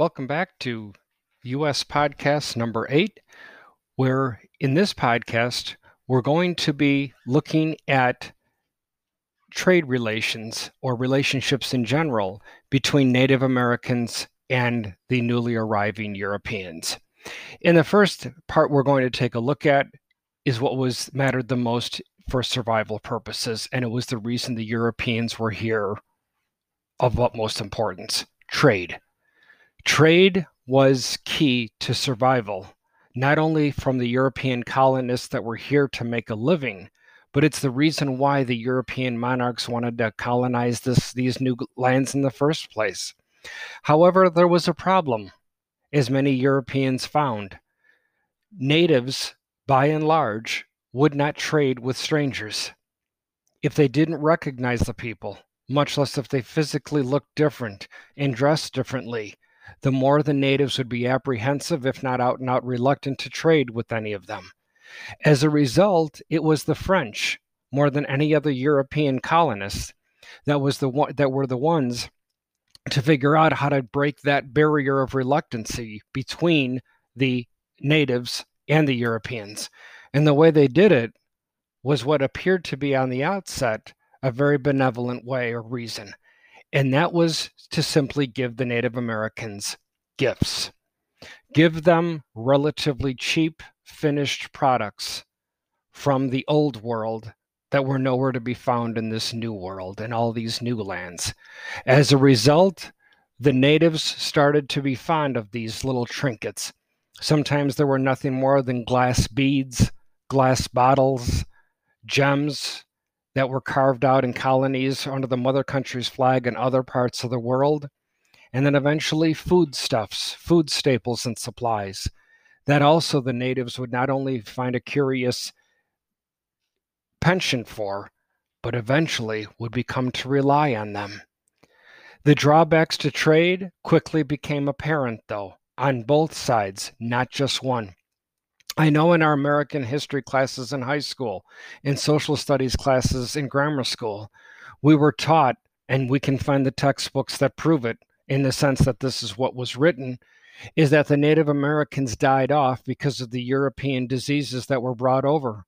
Welcome back to US Podcast number eight, where in this podcast, we're going to be looking at trade relations or relationships in general between Native Americans and the newly arriving Europeans. In the first part, we're going to take a look at is what was mattered the most for survival purposes, and it was the reason the Europeans were here of utmost importance trade. Trade was key to survival, not only from the European colonists that were here to make a living, but it's the reason why the European monarchs wanted to colonize this, these new lands in the first place. However, there was a problem, as many Europeans found. Natives, by and large, would not trade with strangers. If they didn't recognize the people, much less if they physically looked different and dressed differently, the more the natives would be apprehensive, if not out and out reluctant to trade with any of them. As a result, it was the French, more than any other European colonists, that was the one that were the ones to figure out how to break that barrier of reluctancy between the natives and the Europeans. And the way they did it was what appeared to be on the outset a very benevolent way or reason. And that was to simply give the Native Americans gifts. Give them relatively cheap finished products from the old world that were nowhere to be found in this new world and all these new lands. As a result, the natives started to be fond of these little trinkets. Sometimes there were nothing more than glass beads, glass bottles, gems that were carved out in colonies under the mother country's flag in other parts of the world. And then eventually foodstuffs, food staples, and supplies. That also the natives would not only find a curious penchant for, but eventually would become to rely on them. The drawbacks to trade quickly became apparent, though, on both sides, not just one. I know in our American history classes in high school, in social studies classes in grammar school, we were taught, and we can find the textbooks that prove it in the sense that this is what was written, is that the Native Americans died off because of the European diseases that were brought over.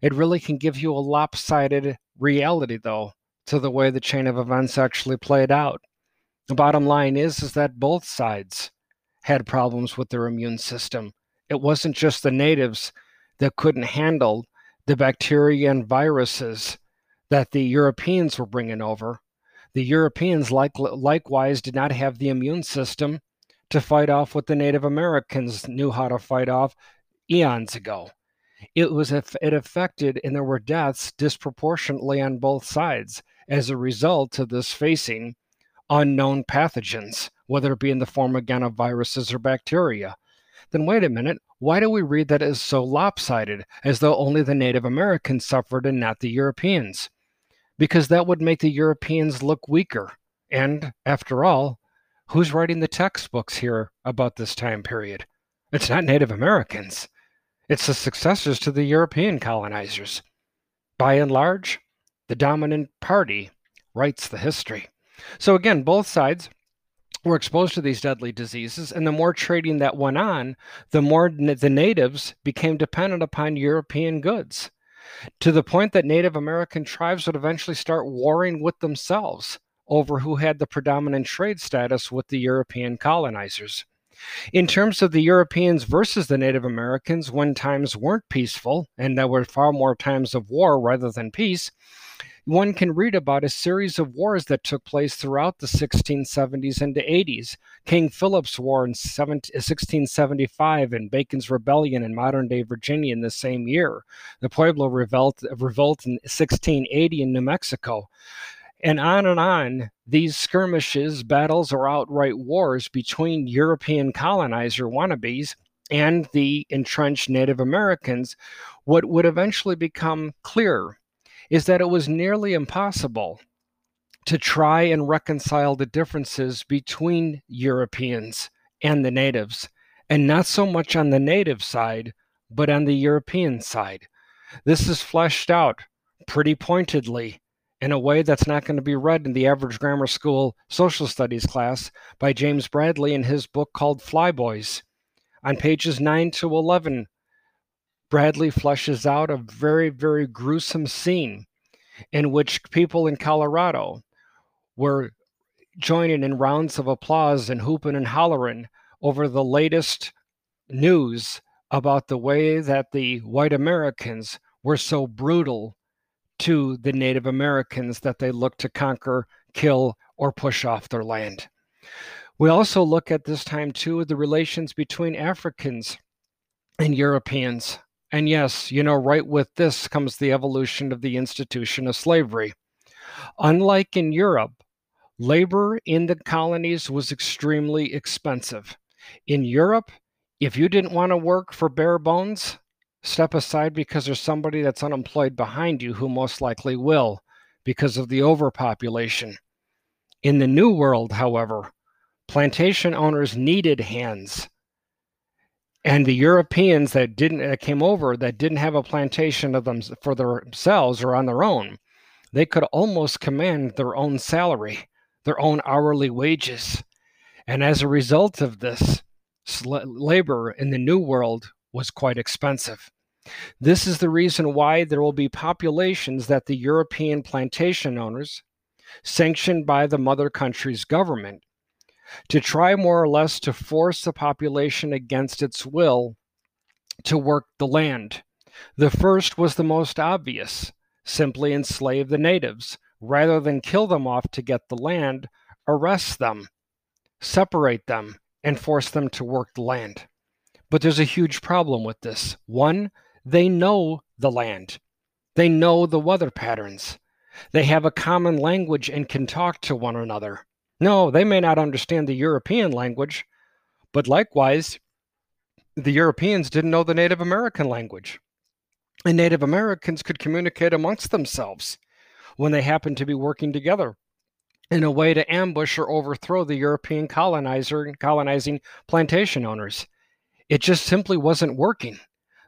It really can give you a lopsided reality, though, to the way the chain of events actually played out. The bottom line is, is that both sides had problems with their immune system. It wasn't just the natives that couldn't handle the bacteria and viruses that the Europeans were bringing over. The Europeans like, likewise did not have the immune system to fight off what the Native Americans knew how to fight off eons ago. It was it affected, and there were deaths disproportionately on both sides as a result of this facing unknown pathogens, whether it be in the form again of viruses or bacteria. Then wait a minute, why do we read that as so lopsided, as though only the Native Americans suffered and not the Europeans? Because that would make the Europeans look weaker. And after all, who's writing the textbooks here about this time period? It's not Native Americans. It's the successors to the European colonizers. By and large, the dominant party writes the history. So again, both sides were exposed to these deadly diseases, and the more trading that went on, the more the natives became dependent upon European goods, to the point that Native American tribes would eventually start warring with themselves over who had the predominant trade status with the European colonizers. In terms of the Europeans versus the Native Americans, when times weren't peaceful and there were far more times of war rather than peace, one can read about a series of wars that took place throughout the 1670s and 80s. King Philip's War in 1675 uh, and Bacon's Rebellion in modern day Virginia in the same year. The Pueblo Revolt, uh, revolt in 1680 in New Mexico. And on and on, these skirmishes, battles, or outright wars between European colonizer wannabes and the entrenched Native Americans, what would eventually become clear is that it was nearly impossible to try and reconcile the differences between Europeans and the natives, and not so much on the native side, but on the European side. This is fleshed out pretty pointedly in a way that's not going to be read in the average grammar school social studies class by James Bradley in his book called Flyboys. On pages 9 to 11, Bradley fleshes out a very, very gruesome scene in which people in Colorado were joining in rounds of applause and hooping and hollering over the latest news about the way that the white Americans were so brutal to the Native Americans that they looked to conquer, kill, or push off their land. We also look at this time too the relations between Africans and Europeans. And yes, you know, right with this comes the evolution of the institution of slavery. Unlike in Europe, labor in the colonies was extremely expensive. In Europe, if you didn't want to work for bare bones, step aside because there's somebody that's unemployed behind you who most likely will because of the overpopulation. In the New World, however, plantation owners needed hands. And the Europeans that didn't that came over that didn't have a plantation of them for themselves or on their own, they could almost command their own salary, their own hourly wages. And as a result of this, labor in the New World was quite expensive. This is the reason why there will be populations that the European plantation owners, sanctioned by the mother country's government, to try more or less to force the population against its will to work the land. The first was the most obvious simply enslave the natives. Rather than kill them off to get the land, arrest them, separate them, and force them to work the land. But there's a huge problem with this. One, they know the land, they know the weather patterns, they have a common language and can talk to one another. No, they may not understand the European language, but likewise, the Europeans didn't know the Native American language. And Native Americans could communicate amongst themselves when they happened to be working together in a way to ambush or overthrow the European colonizer and colonizing plantation owners. It just simply wasn't working.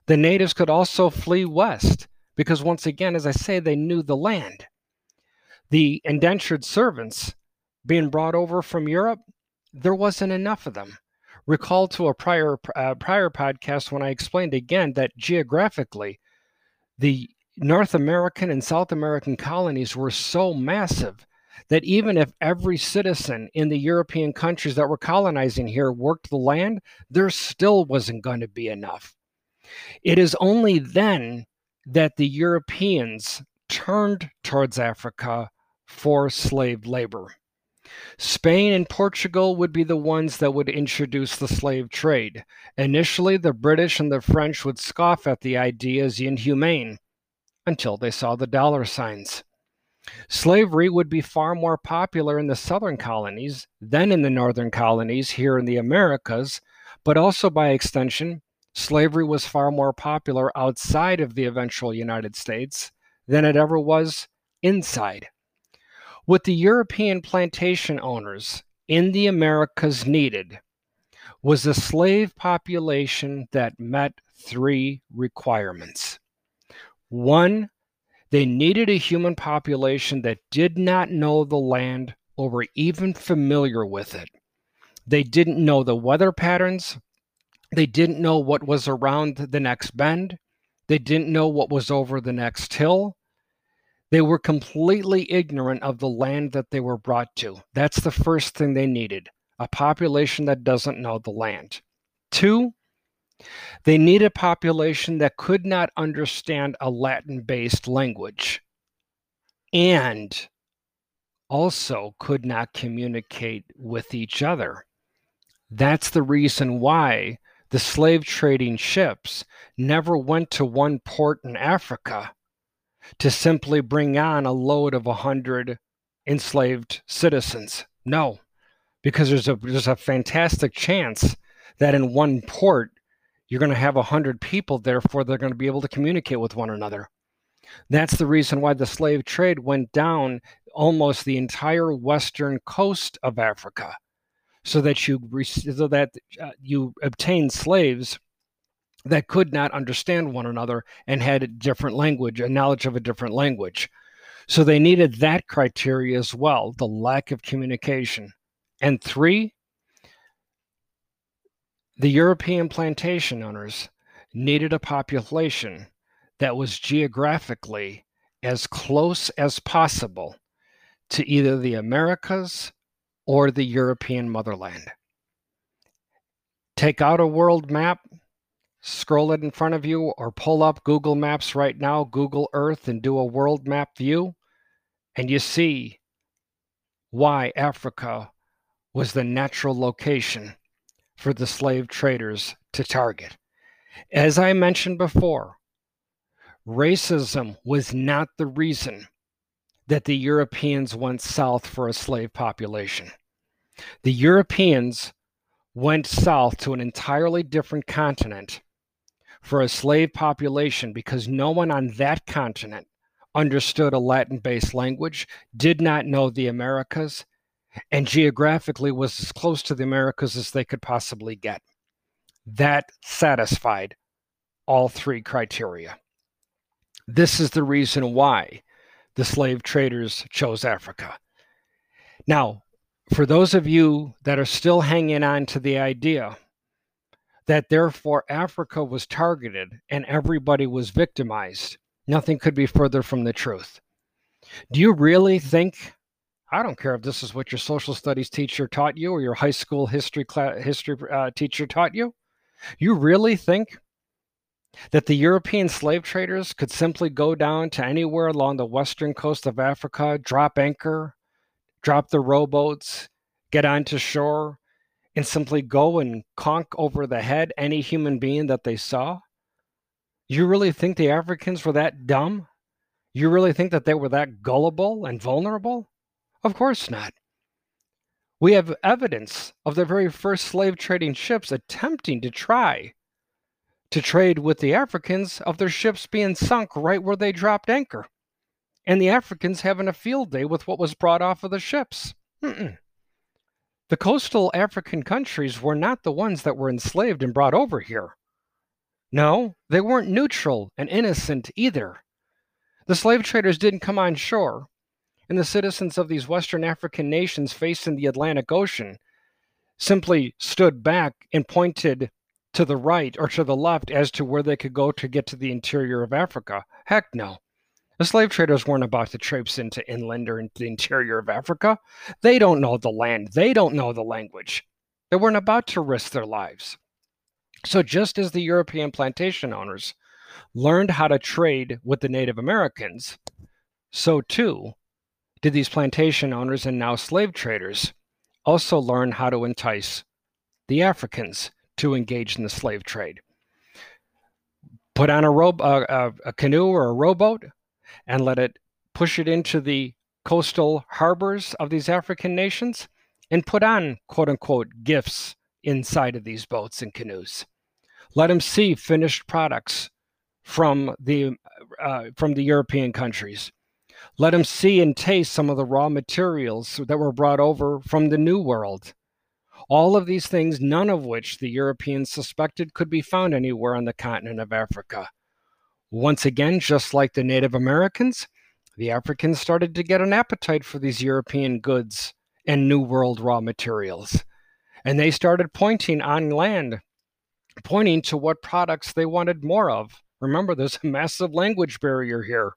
The natives could also flee west because once again, as I say, they knew the land. The indentured servants being brought over from Europe, there wasn't enough of them. Recall to a prior uh, prior podcast when I explained again that geographically, the North American and South American colonies were so massive that even if every citizen in the European countries that were colonizing here worked the land, there still wasn't going to be enough. It is only then that the Europeans turned towards Africa for slave labor. Spain and Portugal would be the ones that would introduce the slave trade. Initially, the British and the French would scoff at the idea as inhumane until they saw the dollar signs. Slavery would be far more popular in the southern colonies than in the northern colonies here in the Americas, but also by extension, slavery was far more popular outside of the eventual United States than it ever was inside. What the European plantation owners in the Americas needed was a slave population that met three requirements. One, they needed a human population that did not know the land or were even familiar with it. They didn't know the weather patterns. They didn't know what was around the next bend. They didn't know what was over the next hill. They were completely ignorant of the land that they were brought to. That's the first thing they needed a population that doesn't know the land. Two, they need a population that could not understand a Latin based language and also could not communicate with each other. That's the reason why the slave trading ships never went to one port in Africa to simply bring on a load of 100 enslaved citizens. No, because there's a there's a fantastic chance that in one port you're going to have 100 people therefore they're going to be able to communicate with one another. That's the reason why the slave trade went down almost the entire western coast of Africa so that you so that uh, you obtain slaves that could not understand one another and had a different language, a knowledge of a different language. So they needed that criteria as well the lack of communication. And three, the European plantation owners needed a population that was geographically as close as possible to either the Americas or the European motherland. Take out a world map, scroll it in front of you, or pull up Google Maps right now, Google Earth, and do a world map view, and you see why Africa was the natural location for the slave traders to target. As I mentioned before, racism was not the reason that the Europeans went south for a slave population. The Europeans went south to an entirely different continent for a slave population because no one on that continent understood a Latin based language, did not know the Americas, and geographically was as close to the Americas as they could possibly get. That satisfied all three criteria. This is the reason why the slave traders chose Africa. Now, for those of you that are still hanging on to the idea that therefore Africa was targeted and everybody was victimized, nothing could be further from the truth. Do you really think? I don't care if this is what your social studies teacher taught you or your high school history class, history uh, teacher taught you. You really think that the European slave traders could simply go down to anywhere along the western coast of Africa, drop anchor, drop the rowboats, get onto shore, and simply go and conk over the head any human being that they saw? You really think the Africans were that dumb? You really think that they were that gullible and vulnerable? Of course not. We have evidence of the very first slave trading ships attempting to try to trade with the Africans of their ships being sunk right where they dropped anchor. And the Africans having a field day with what was brought off of the ships. Mm-mm. The coastal African countries were not the ones that were enslaved and brought over here. No, they weren't neutral and innocent either. The slave traders didn't come on shore, and the citizens of these Western African nations facing the Atlantic Ocean simply stood back and pointed to the right or to the left as to where they could go to get to the interior of Africa. Heck no. The slave traders weren't about to traipse into inland or into the interior of Africa. They don't know the land, they don't know the language. They weren't about to risk their lives. So, just as the European plantation owners learned how to trade with the Native Americans, so too did these plantation owners and now slave traders also learn how to entice the Africans to engage in the slave trade. Put on a, row, uh, a canoe or a rowboat and let it push it into the coastal harbors of these African nations and put on quote unquote gifts inside of these boats and canoes. Let them see finished products from the uh, from the European countries. Let them see and taste some of the raw materials that were brought over from the New World. All of these things, none of which the Europeans suspected could be found anywhere on the continent of Africa. Once again, just like the Native Americans, the Africans started to get an appetite for these European goods and New World raw materials. And they started pointing on land, pointing to what products they wanted more of. Remember, there's a massive language barrier here.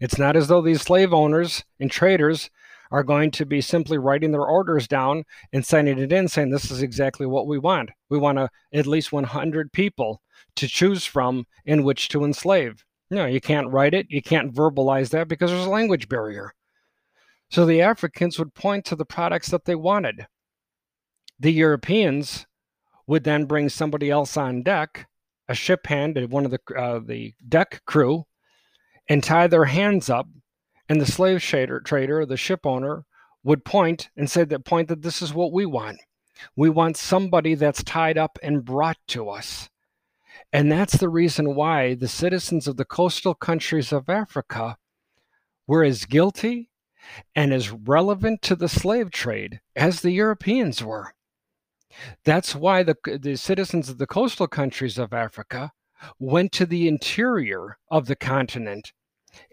It's not as though these slave owners and traders are going to be simply writing their orders down and sending it in saying this is exactly what we want. We want a, at least 100 people to choose from in which to enslave. No, you can't write it, you can't verbalize that because there's a language barrier. So the Africans would point to the products that they wanted. The Europeans would then bring somebody else on deck, a ship hand, one of the uh, the deck crew, and tie their hands up and the slave trader, trader, the ship owner, would point and say that point that this is what we want. We want somebody that's tied up and brought to us. And that's the reason why the citizens of the coastal countries of Africa were as guilty and as relevant to the slave trade as the Europeans were. That's why the, the citizens of the coastal countries of Africa went to the interior of the continent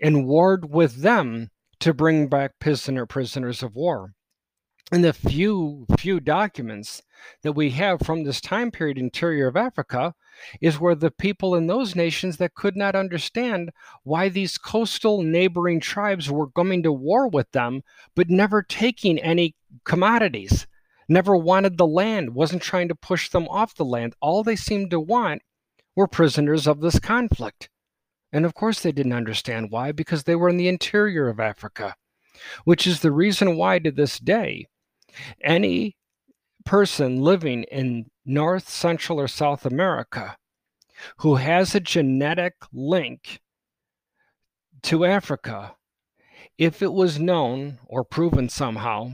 and warred with them to bring back prisoner prisoners of war. And the few few documents that we have from this time period interior of Africa is where the people in those nations that could not understand why these coastal neighboring tribes were going to war with them but never taking any commodities never wanted the land wasn't trying to push them off the land. All they seemed to want were prisoners of this conflict. And of course they didn't understand why because they were in the interior of Africa which is the reason why to this day any person living in North, Central, or South America who has a genetic link to Africa, if it was known or proven somehow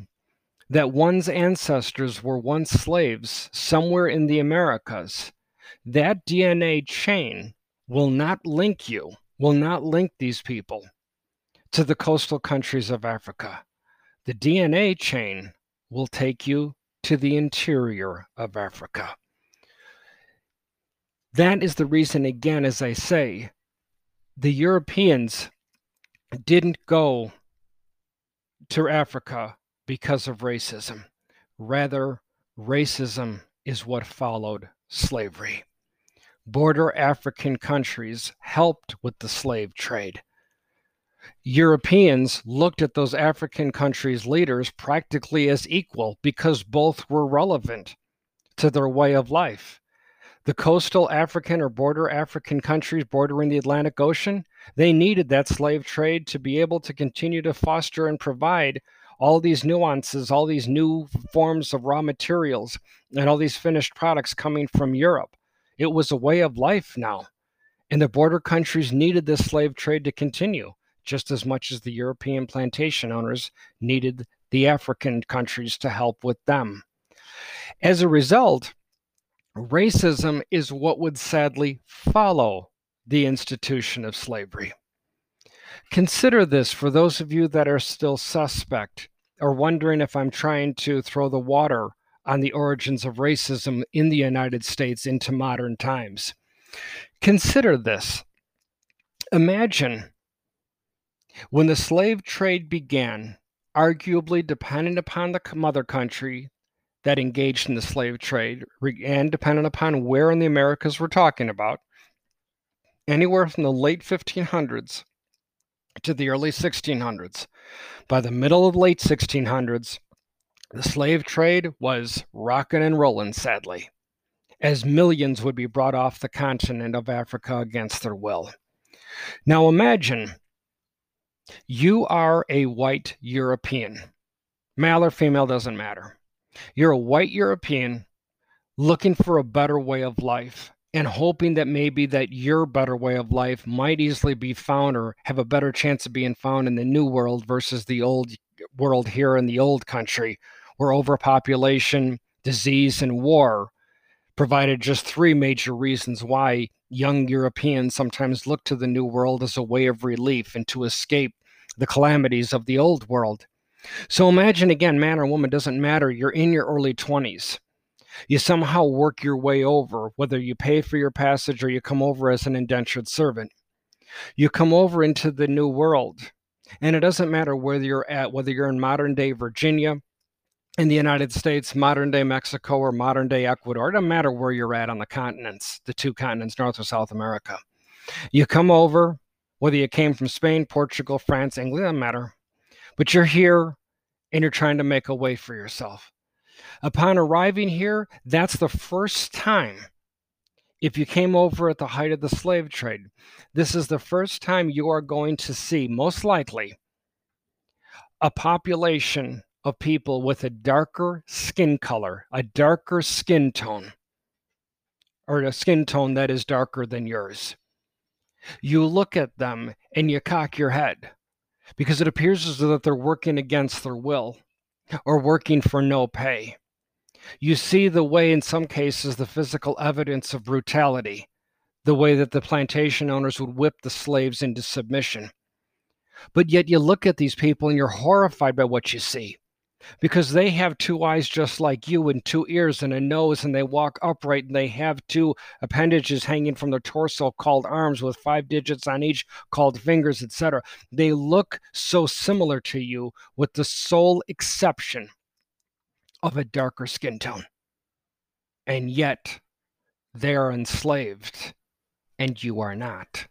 that one's ancestors were once slaves somewhere in the Americas, that DNA chain will not link you, will not link these people to the coastal countries of Africa. The DNA chain will take you to the interior of Africa. That is the reason, again, as I say, the Europeans didn't go to Africa because of racism. Rather, racism is what followed slavery. Border African countries helped with the slave trade. Europeans looked at those African countries' leaders practically as equal because both were relevant to their way of life. The coastal African or border African countries bordering the Atlantic Ocean, they needed that slave trade to be able to continue to foster and provide all these nuances, all these new forms of raw materials, and all these finished products coming from Europe. It was a way of life now. And the border countries needed this slave trade to continue just as much as the European plantation owners needed the African countries to help with them. As a result, racism is what would sadly follow the institution of slavery. Consider this for those of you that are still suspect or wondering if I'm trying to throw the water on the origins of racism in the United States into modern times. Consider this. Imagine when the slave trade began, arguably dependent upon the mother country that engaged in the slave trade and dependent upon where in the Americas we're talking about, anywhere from the late 1500s to the early 1600s. By the middle of late 1600s, the slave trade was rocking and rolling, sadly, as millions would be brought off the continent of Africa against their will. Now imagine you are a white European. Male or female doesn't matter. You're a white European looking for a better way of life and hoping that maybe that your better way of life might easily be found or have a better chance of being found in the new world versus the old world here in the old country where overpopulation, disease and war provided just three major reasons why young Europeans sometimes look to the New World as a way of relief and to escape the calamities of the Old World. So imagine again, man or woman doesn't matter. You're in your early 20s. You somehow work your way over, whether you pay for your passage or you come over as an indentured servant. You come over into the New World. And it doesn't matter whether you're at, whether you're in modern day Virginia, in the United States, modern day Mexico, or modern day Ecuador. It doesn't matter where you're at on the continents, the two continents, North or South America. You come over, whether you came from Spain, Portugal, France, England, doesn't matter. But you're here and you're trying to make a way for yourself. Upon arriving here, that's the first time. If you came over at the height of the slave trade, this is the first time you are going to see, most likely, a population of people with a darker skin color, a darker skin tone, or a skin tone that is darker than yours. You look at them and you cock your head because it appears as though they're working against their will or working for no pay. You see the way, in some cases, the physical evidence of brutality, the way that the plantation owners would whip the slaves into submission. But yet you look at these people and you're horrified by what you see. Because they have two eyes just like you and two ears and a nose and they walk upright and they have two appendages hanging from their torso called arms with five digits on each called fingers etc they look so similar to you with the sole exception of a darker skin tone. And yet they are enslaved and you are not.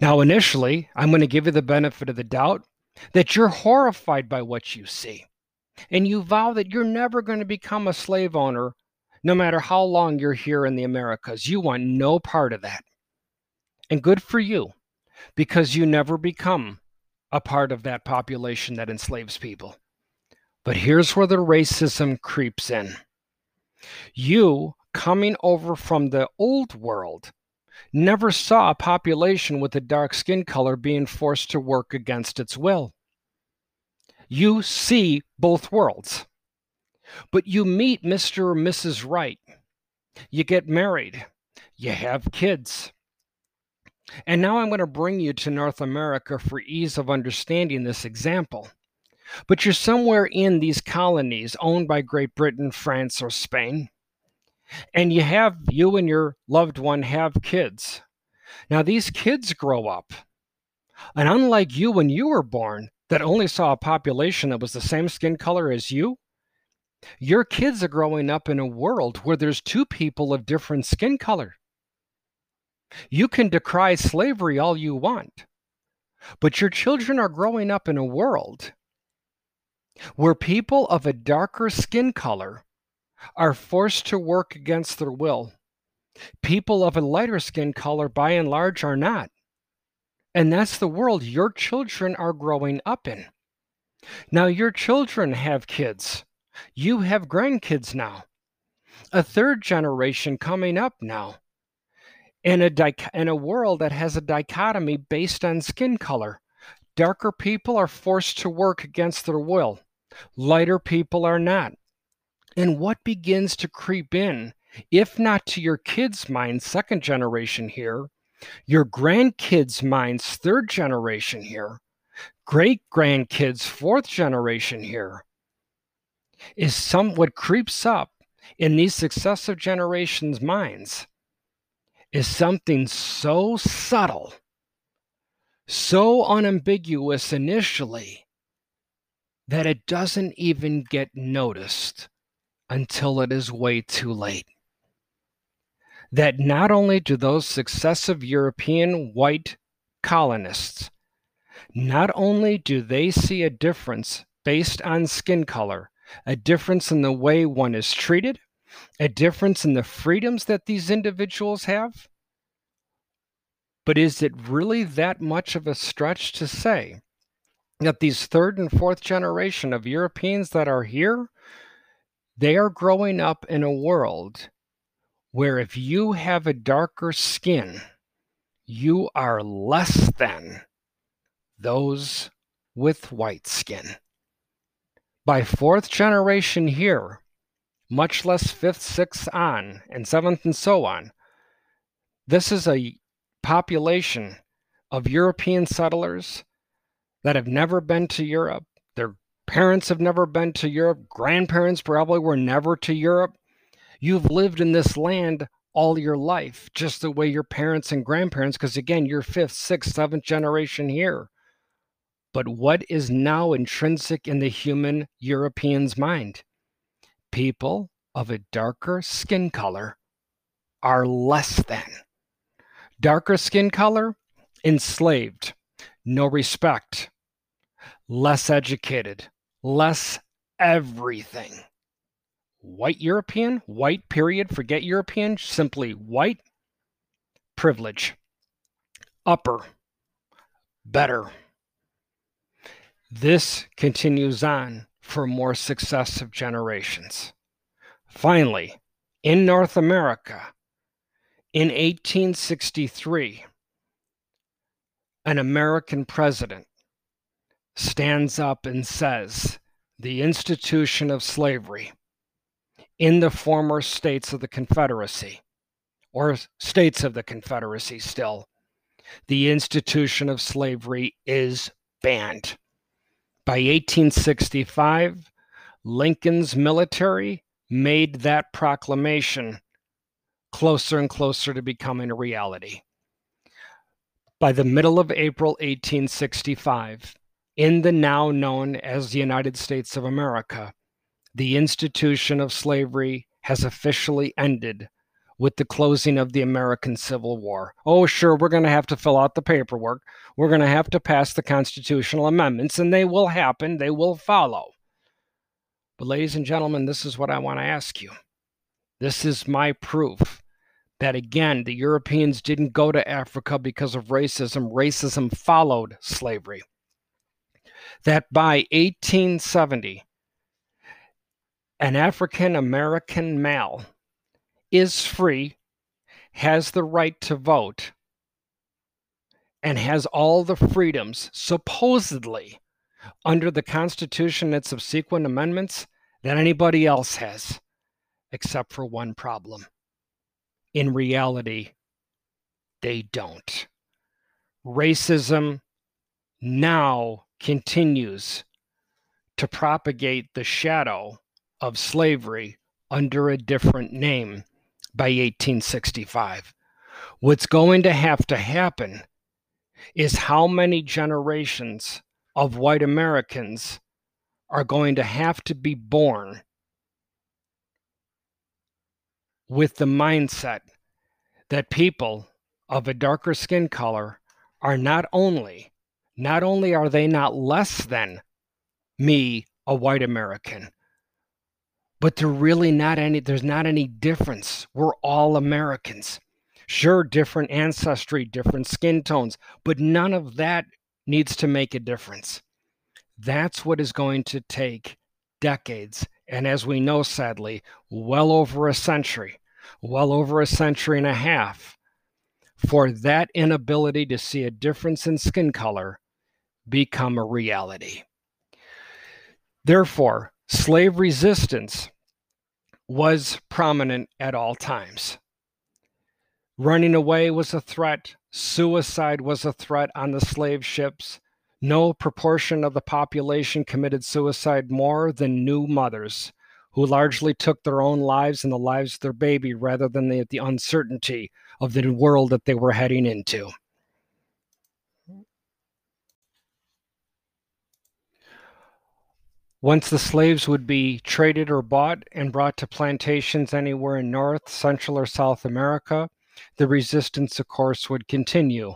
Now initially i'm going to give you the benefit of the doubt that you're horrified by what you see and you vow that you're never going to become a slave owner no matter how long you're here in the Americas. You want no part of that. And good for you, because you never become a part of that population that enslaves people. But here's where the racism creeps in. You, coming over from the old world, never saw a population with a dark skin color being forced to work against its will you see both worlds. But you meet Mr. or Mrs. Right. You get married. You have kids. And now I'm going to bring you to North America for ease of understanding this example. But you're somewhere in these colonies owned by Great Britain, France, or Spain. And you have, you and your loved one have kids. Now, these kids grow up. And unlike you when you were born, that only saw a population that was the same skin color as you, your kids are growing up in a world where there's two people of different skin color. You can decry slavery all you want, but your children are growing up in a world where people of a darker skin color are forced to work against their will. People of a lighter skin color, by and large, are not. And that's the world your children are growing up in. Now, your children have kids. You have grandkids now. A third generation coming up now. In a, in a world that has a dichotomy based on skin color. Darker people are forced to work against their will, lighter people are not. And what begins to creep in, if not to your kids' mind, second generation here, your grandkids' minds, third generation here, great grandkids, fourth generation here, is some what creeps up in these successive generations' minds is something so subtle, so unambiguous initially, that it doesn't even get noticed until it is way too late that not only do those successive European white colonists, not only do they see a difference based on skin color, a difference in the way one is treated, a difference in the freedoms that these individuals have, but is it really that much of a stretch to say that these third and fourth generation of Europeans that are here, they are growing up in a world where if you have a darker skin, you are less than those with white skin. By fourth generation here, much less fifth, sixth on, and seventh, and so on, this is a population of European settlers that have never been to Europe. Their parents have never been to Europe. Grandparents probably were never to Europe. You've lived in this land all your life, just the way your parents and grandparents, because again, you're fifth, sixth, seventh generation here. But what is now intrinsic in the human European's mind? People of a darker skin color are less than. Darker skin color, enslaved, no respect, less educated, less everything white European, white period, forget European, simply white, privilege, upper, better. This continues on for more successive generations. Finally, in North America, in 1863, an American president stands up and says, The institution of slavery in the former states of the Confederacy, or states of the Confederacy still, the institution of slavery is banned. By 1865, Lincoln's military made that proclamation closer and closer to becoming a reality. By the middle of April 1865, in the now known as the United States of America, the institution of slavery has officially ended with the closing of the American Civil War. Oh, sure, we're going to have to fill out the paperwork. We're going to have to pass the constitutional amendments, and they will happen, they will follow. But, ladies and gentlemen, this is what I want to ask you. This is my proof that, again, the Europeans didn't go to Africa because of racism. Racism followed slavery. That by 1870, an African American male is free, has the right to vote, and has all the freedoms, supposedly, under the Constitution and subsequent amendments that anybody else has, except for one problem. In reality, they don't. Racism now continues to propagate the shadow of slavery under a different name by 1865. What's going to have to happen is how many generations of white Americans are going to have to be born with the mindset that people of a darker skin color are not only not only are they not less than me a white american but they're really not any there's not any difference. We're all americans. Sure different ancestry different skin tones but none of that needs to make a difference. That's what is going to take decades and as we know sadly well over a century well over a century and a half for that inability to see a difference in skin color become a reality. Therefore slave resistance was prominent at all times. Running away was a threat, suicide was a threat on the slave ships. No proportion of the population committed suicide more than new mothers, who largely took their own lives and the lives of their baby rather than the, the uncertainty of the world that they were heading into. Once the slaves would be traded or bought and brought to plantations anywhere in North, Central, or South America, the resistance, of course, would continue,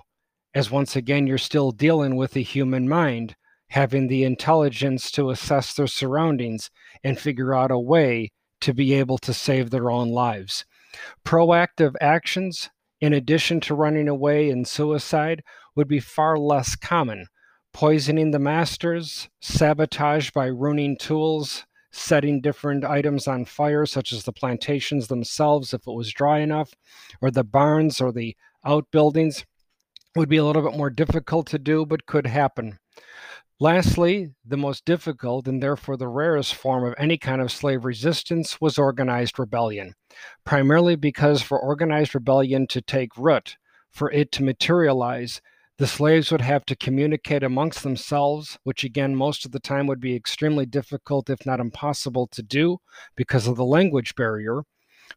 as once again you're still dealing with the human mind, having the intelligence to assess their surroundings and figure out a way to be able to save their own lives. Proactive actions, in addition to running away and suicide, would be far less common poisoning the masters, sabotage by ruining tools, setting different items on fire, such as the plantations themselves if it was dry enough, or the barns or the outbuildings, would be a little bit more difficult to do, but could happen. Lastly, the most difficult and therefore the rarest form of any kind of slave resistance was organized rebellion, primarily because for organized rebellion to take root, for it to materialize, the slaves would have to communicate amongst themselves, which again, most of the time would be extremely difficult, if not impossible, to do because of the language barrier.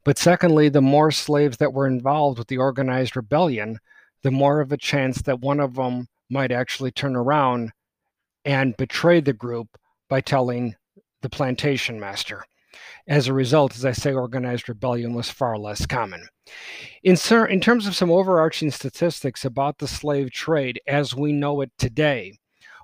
But secondly, the more slaves that were involved with the organized rebellion, the more of a chance that one of them might actually turn around and betray the group by telling the plantation master. As a result, as I say, organized rebellion was far less common. In, in terms of some overarching statistics about the slave trade as we know it today,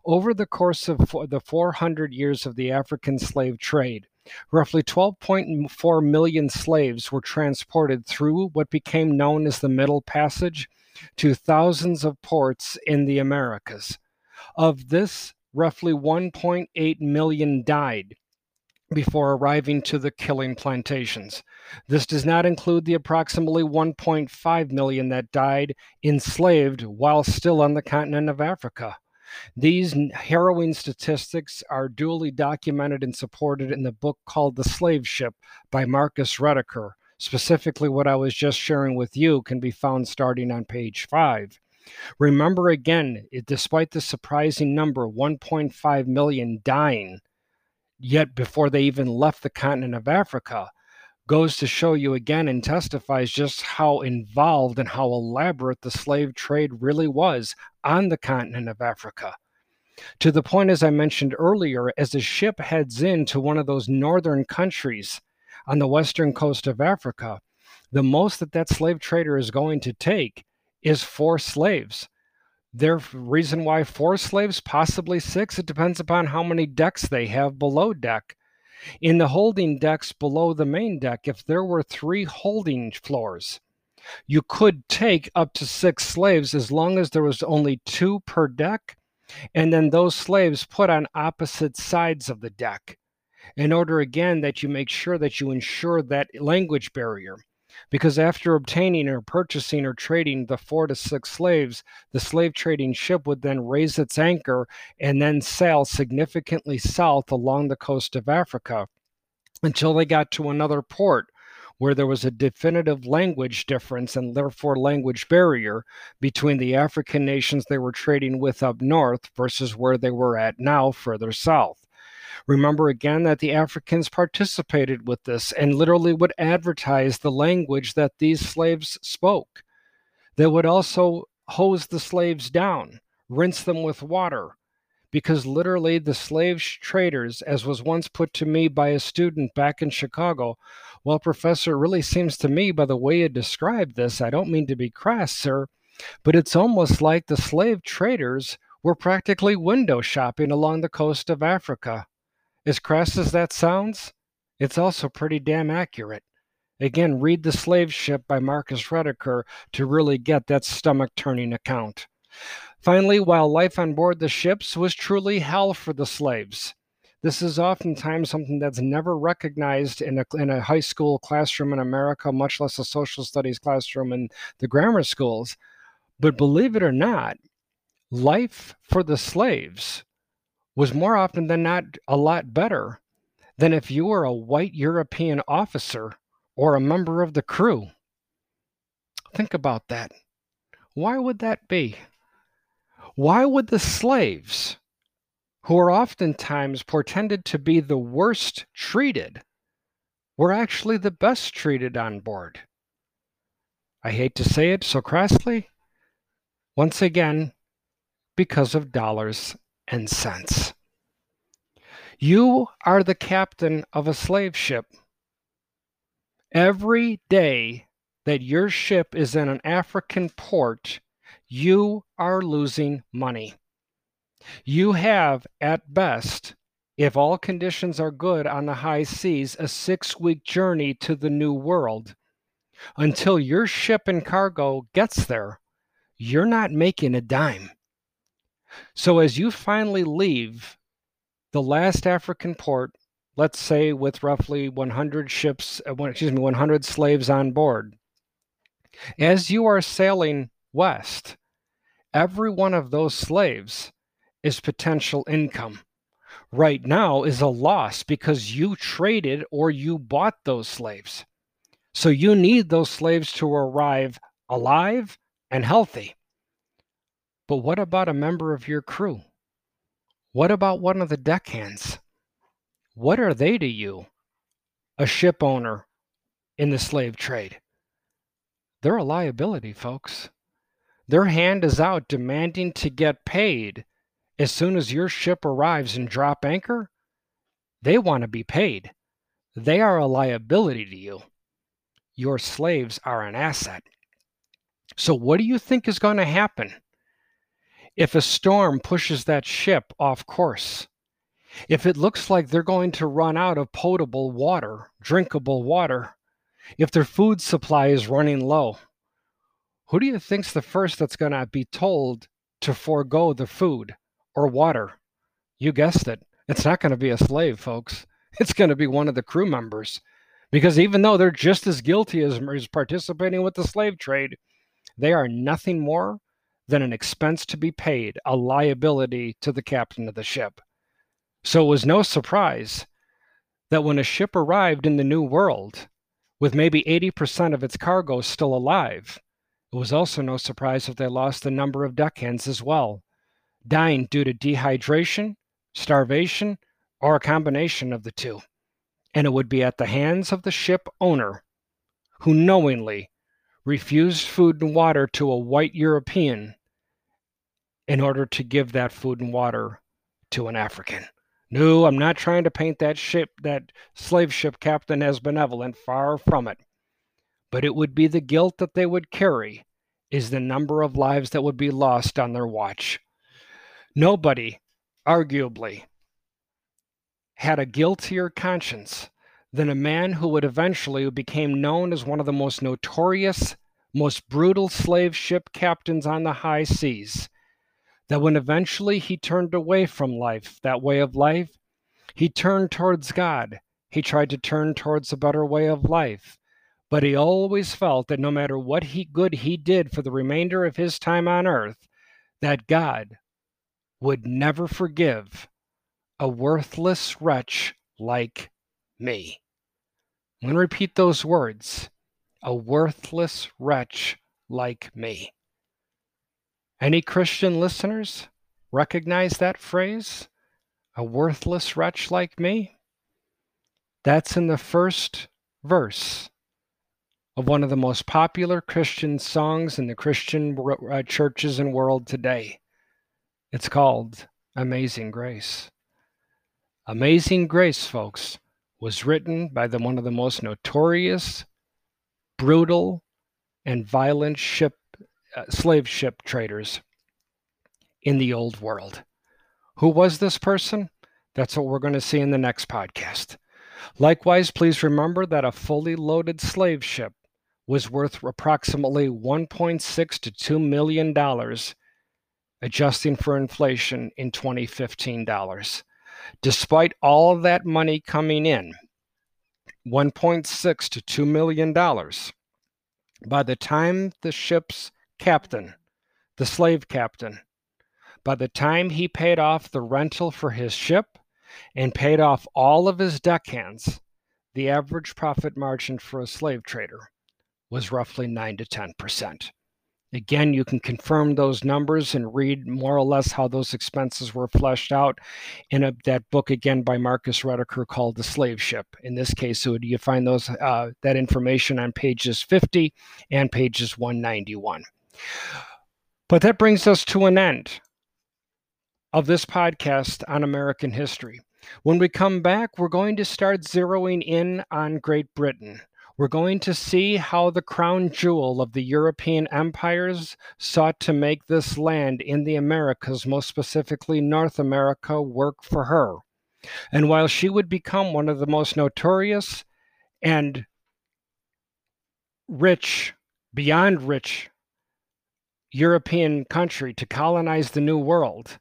over the course of the 400 years of the African slave trade, roughly 12.4 million slaves were transported through what became known as the Middle Passage to thousands of ports in the Americas. Of this, roughly 1.8 million died before arriving to the killing plantations. This does not include the approximately 1.5 million that died enslaved while still on the continent of Africa. These harrowing statistics are duly documented and supported in the book called The Slave Ship by Marcus Rediker. Specifically, what I was just sharing with you can be found starting on page 5. Remember again, despite the surprising number 1.5 million dying yet before they even left the continent of Africa goes to show you again and testifies just how involved and how elaborate the slave trade really was on the continent of Africa. To the point, as I mentioned earlier, as a ship heads into one of those northern countries on the western coast of Africa, the most that that slave trader is going to take is four slaves. Their reason why four slaves, possibly six, it depends upon how many decks they have below deck. In the holding decks below the main deck, if there were three holding floors, you could take up to six slaves as long as there was only two per deck, and then those slaves put on opposite sides of the deck in order again that you make sure that you ensure that language barrier because after obtaining or purchasing or trading the four to six slaves, the slave trading ship would then raise its anchor and then sail significantly south along the coast of Africa until they got to another port where there was a definitive language difference and therefore language barrier between the African nations they were trading with up north versus where they were at now further south. Remember again that the Africans participated with this and literally would advertise the language that these slaves spoke. They would also hose the slaves down, rinse them with water, because literally the slave traders, as was once put to me by a student back in Chicago, well, Professor, it really seems to me by the way you described this, I don't mean to be crass, sir, but it's almost like the slave traders were practically window shopping along the coast of Africa. As crass as that sounds, it's also pretty damn accurate. Again, read The Slave Ship by Marcus Rediker to really get that stomach turning account. Finally, while life on board the ships was truly hell for the slaves, this is oftentimes something that's never recognized in a, in a high school classroom in America, much less a social studies classroom in the grammar schools. But believe it or not, life for the slaves was more often than not a lot better than if you were a white European officer or a member of the crew. Think about that. Why would that be? Why would the slaves, who are oftentimes portended to be the worst treated, were actually the best treated on board? I hate to say it so crassly. Once again, because of dollars and sense. You are the captain of a slave ship. Every day that your ship is in an African port, you are losing money. You have, at best, if all conditions are good on the high seas, a six week journey to the new world. Until your ship and cargo gets there, you're not making a dime. So as you finally leave the last African port, let's say with roughly 100 ships, uh, excuse me, 100 slaves on board, as you are sailing west, every one of those slaves is potential income. Right now is a loss because you traded or you bought those slaves. So you need those slaves to arrive alive and healthy. But what about a member of your crew? What about one of the deckhands? What are they to you, a ship owner in the slave trade? They're a liability, folks. Their hand is out demanding to get paid as soon as your ship arrives and drop anchor. They want to be paid. They are a liability to you. Your slaves are an asset. So, what do you think is going to happen if a storm pushes that ship off course, if it looks like they're going to run out of potable water, drinkable water, if their food supply is running low, who do you think's the first that's going to be told to forego the food or water? You guessed it. It's not going to be a slave, folks. It's going to be one of the crew members. Because even though they're just as guilty as, as participating with the slave trade, they are nothing more than an expense to be paid, a liability to the captain of the ship. So it was no surprise that when a ship arrived in the New World, with maybe 80% of its cargo still alive, it was also no surprise if they lost a number of deckhands as well, dying due to dehydration, starvation, or a combination of the two. And it would be at the hands of the ship owner who knowingly refused food and water to a white European in order to give that food and water to an African. No, I'm not trying to paint that ship, that slave ship captain as benevolent, far from it. But it would be the guilt that they would carry, is the number of lives that would be lost on their watch. Nobody, arguably, had a guiltier conscience than a man who would eventually became known as one of the most notorious, most brutal slave ship captains on the high seas. That when eventually he turned away from life, that way of life, he turned towards God. He tried to turn towards a better way of life. But he always felt that no matter what he good he did for the remainder of his time on earth, that God would never forgive a worthless wretch like me. I'm going to repeat those words a worthless wretch like me. Any Christian listeners recognize that phrase? A worthless wretch like me? That's in the first verse of one of the most popular Christian songs in the Christian uh, churches and world today. It's called Amazing Grace. Amazing Grace, folks, was written by the, one of the most notorious, brutal, and violent ship, uh, slave ship traders in the old world. Who was this person? That's what we're going to see in the next podcast. Likewise, please remember that a fully loaded slave ship was worth approximately 1.6 to 2 million dollars adjusting for inflation in 2015 dollars Despite all that money coming in, 1.6 to 2 million dollars, by the time the ship's captain, the slave captain, by the time he paid off the rental for his ship and paid off all of his deckhands, the average profit margin for a slave trader was roughly 9 to 10 percent. Again, you can confirm those numbers and read more or less how those expenses were fleshed out in a, that book again by Marcus Rediker called "The Slave Ship." In this case, so you find those uh, that information on pages 50 and pages 191. But that brings us to an end of this podcast on American history. When we come back, we're going to start zeroing in on Great Britain we're going to see how the crown jewel of the European empires sought to make this land in the Americas, most specifically North America, work for her. And while she would become one of the most notorious and rich, beyond rich, European country to colonize the New World,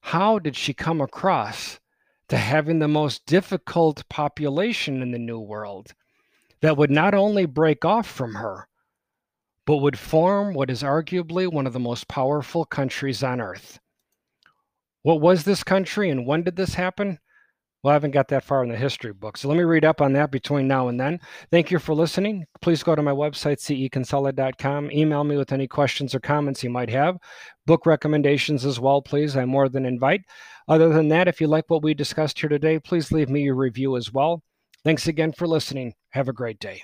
how did she come across to having the most difficult population in the New World? that would not only break off from her, but would form what is arguably one of the most powerful countries on earth. What was this country and when did this happen? Well, I haven't got that far in the history book. So let me read up on that between now and then. Thank you for listening. Please go to my website, ceconsolidated.com. Email me with any questions or comments you might have. Book recommendations as well, please. I more than invite. Other than that, if you like what we discussed here today, please leave me your review as well. Thanks again for listening. Have a great day.